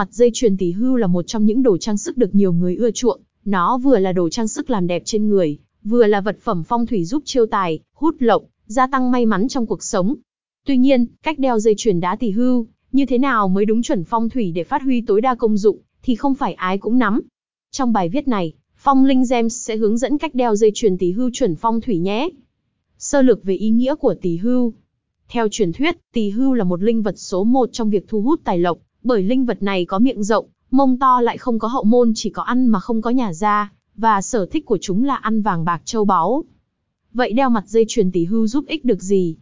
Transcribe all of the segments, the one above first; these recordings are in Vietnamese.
Mặt dây chuyền tỷ hưu là một trong những đồ trang sức được nhiều người ưa chuộng, nó vừa là đồ trang sức làm đẹp trên người, vừa là vật phẩm phong thủy giúp chiêu tài, hút lộc, gia tăng may mắn trong cuộc sống. Tuy nhiên, cách đeo dây chuyền đá tỷ hưu, như thế nào mới đúng chuẩn phong thủy để phát huy tối đa công dụng, thì không phải ai cũng nắm. Trong bài viết này, Phong Linh Gems sẽ hướng dẫn cách đeo dây chuyền tỷ hưu chuẩn phong thủy nhé. Sơ lược về ý nghĩa của tỷ hưu. Theo truyền thuyết, tỷ hưu là một linh vật số một trong việc thu hút tài lộc, bởi linh vật này có miệng rộng, mông to lại không có hậu môn chỉ có ăn mà không có nhà ra, và sở thích của chúng là ăn vàng bạc châu báu. Vậy đeo mặt dây chuyền tỷ hưu giúp ích được gì?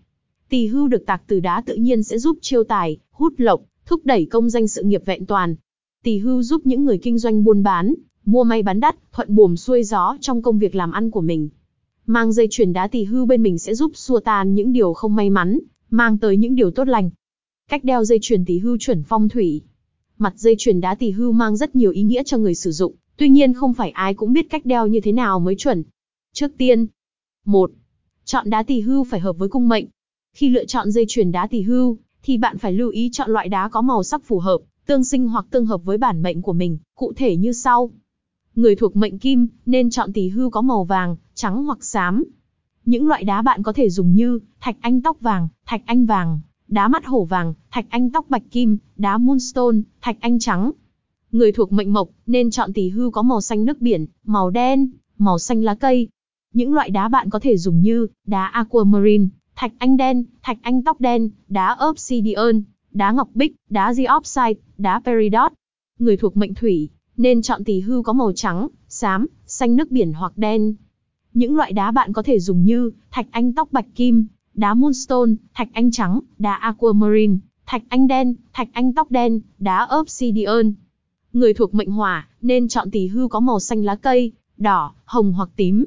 Tỷ hưu được tạc từ đá tự nhiên sẽ giúp chiêu tài, hút lộc, thúc đẩy công danh sự nghiệp vẹn toàn. Tỷ hưu giúp những người kinh doanh buôn bán, mua may bán đắt, thuận buồm xuôi gió trong công việc làm ăn của mình. Mang dây chuyền đá tỷ hưu bên mình sẽ giúp xua tan những điều không may mắn, mang tới những điều tốt lành. Cách đeo dây chuyền tỷ hưu chuẩn phong thủy. Mặt dây chuyền đá tỷ hưu mang rất nhiều ý nghĩa cho người sử dụng, tuy nhiên không phải ai cũng biết cách đeo như thế nào mới chuẩn. Trước tiên, 1. Chọn đá tỷ hưu phải hợp với cung mệnh. Khi lựa chọn dây chuyền đá tỷ hưu, thì bạn phải lưu ý chọn loại đá có màu sắc phù hợp, tương sinh hoặc tương hợp với bản mệnh của mình, cụ thể như sau. Người thuộc mệnh kim, nên chọn tỷ hưu có màu vàng, trắng hoặc xám. Những loại đá bạn có thể dùng như, thạch anh tóc vàng, thạch anh vàng, đá mắt hổ vàng, thạch anh tóc bạch kim, đá moonstone, thạch anh trắng. Người thuộc mệnh mộc, nên chọn tỷ hưu có màu xanh nước biển, màu đen, màu xanh lá cây. Những loại đá bạn có thể dùng như, đá aquamarine, thạch anh đen, thạch anh tóc đen, đá obsidian, đá ngọc bích, đá diopside, đá peridot. Người thuộc mệnh thủy, nên chọn tỷ hưu có màu trắng, xám, xanh nước biển hoặc đen. Những loại đá bạn có thể dùng như thạch anh tóc bạch kim, đá moonstone, thạch anh trắng, đá aquamarine, thạch anh đen, thạch anh tóc đen, đá obsidian. Người thuộc mệnh hỏa nên chọn tỷ hưu có màu xanh lá cây, đỏ, hồng hoặc tím.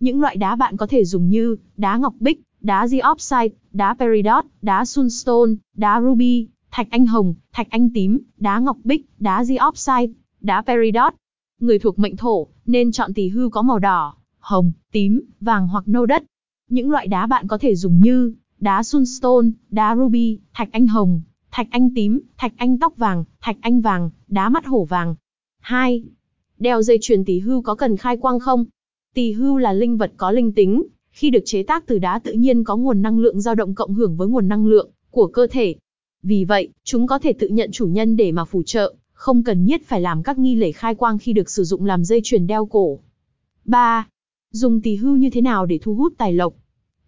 Những loại đá bạn có thể dùng như đá ngọc bích, đá diopside, đá peridot, đá sunstone, đá ruby, thạch anh hồng, thạch anh tím, đá ngọc bích, đá diopside, đá peridot. Người thuộc mệnh thổ, nên chọn tỷ hưu có màu đỏ, hồng, tím, vàng hoặc nâu đất. Những loại đá bạn có thể dùng như đá sunstone, đá ruby, thạch anh hồng, thạch anh tím, thạch anh tóc vàng, thạch anh vàng, đá mắt hổ vàng. 2. Đeo dây chuyền tỷ hưu có cần khai quang không? Tỷ hưu là linh vật có linh tính, khi được chế tác từ đá tự nhiên có nguồn năng lượng dao động cộng hưởng với nguồn năng lượng của cơ thể. Vì vậy, chúng có thể tự nhận chủ nhân để mà phù trợ, không cần nhất phải làm các nghi lễ khai quang khi được sử dụng làm dây chuyền đeo cổ. 3. Dùng tỷ hưu như thế nào để thu hút tài lộc?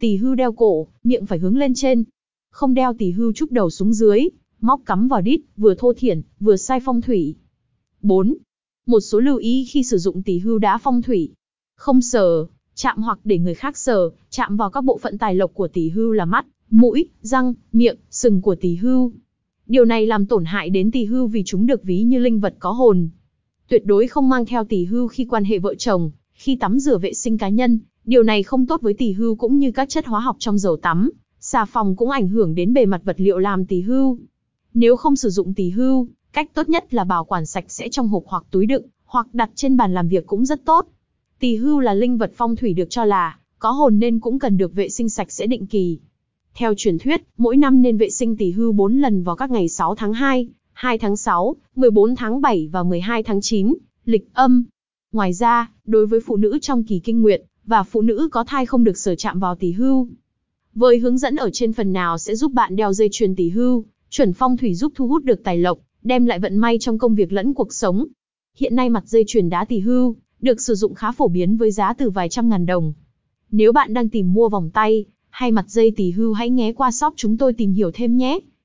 Tỳ hưu đeo cổ, miệng phải hướng lên trên. Không đeo tỷ hưu trúc đầu xuống dưới, móc cắm vào đít, vừa thô thiển, vừa sai phong thủy. 4. Một số lưu ý khi sử dụng tỷ hưu đá phong thủy. Không sờ, chạm hoặc để người khác sờ, chạm vào các bộ phận tài lộc của tỷ hưu là mắt, mũi, răng, miệng, sừng của tỷ hưu. Điều này làm tổn hại đến tỷ hưu vì chúng được ví như linh vật có hồn. Tuyệt đối không mang theo tỷ hưu khi quan hệ vợ chồng, khi tắm rửa vệ sinh cá nhân, điều này không tốt với tỷ hưu cũng như các chất hóa học trong dầu tắm, xà phòng cũng ảnh hưởng đến bề mặt vật liệu làm tỷ hưu. Nếu không sử dụng tỷ hưu, cách tốt nhất là bảo quản sạch sẽ trong hộp hoặc túi đựng, hoặc đặt trên bàn làm việc cũng rất tốt. Tỳ hưu là linh vật phong thủy được cho là có hồn nên cũng cần được vệ sinh sạch sẽ định kỳ. Theo truyền thuyết, mỗi năm nên vệ sinh tỳ hưu 4 lần vào các ngày 6 tháng 2, 2 tháng 6, 14 tháng 7 và 12 tháng 9, lịch âm. Ngoài ra, đối với phụ nữ trong kỳ kinh nguyệt và phụ nữ có thai không được sở chạm vào tỳ hưu. Với hướng dẫn ở trên phần nào sẽ giúp bạn đeo dây chuyền tỳ hưu, chuẩn phong thủy giúp thu hút được tài lộc, đem lại vận may trong công việc lẫn cuộc sống. Hiện nay mặt dây chuyền đá tỳ hưu được sử dụng khá phổ biến với giá từ vài trăm ngàn đồng. Nếu bạn đang tìm mua vòng tay hay mặt dây tỳ hưu hãy ghé qua shop chúng tôi tìm hiểu thêm nhé.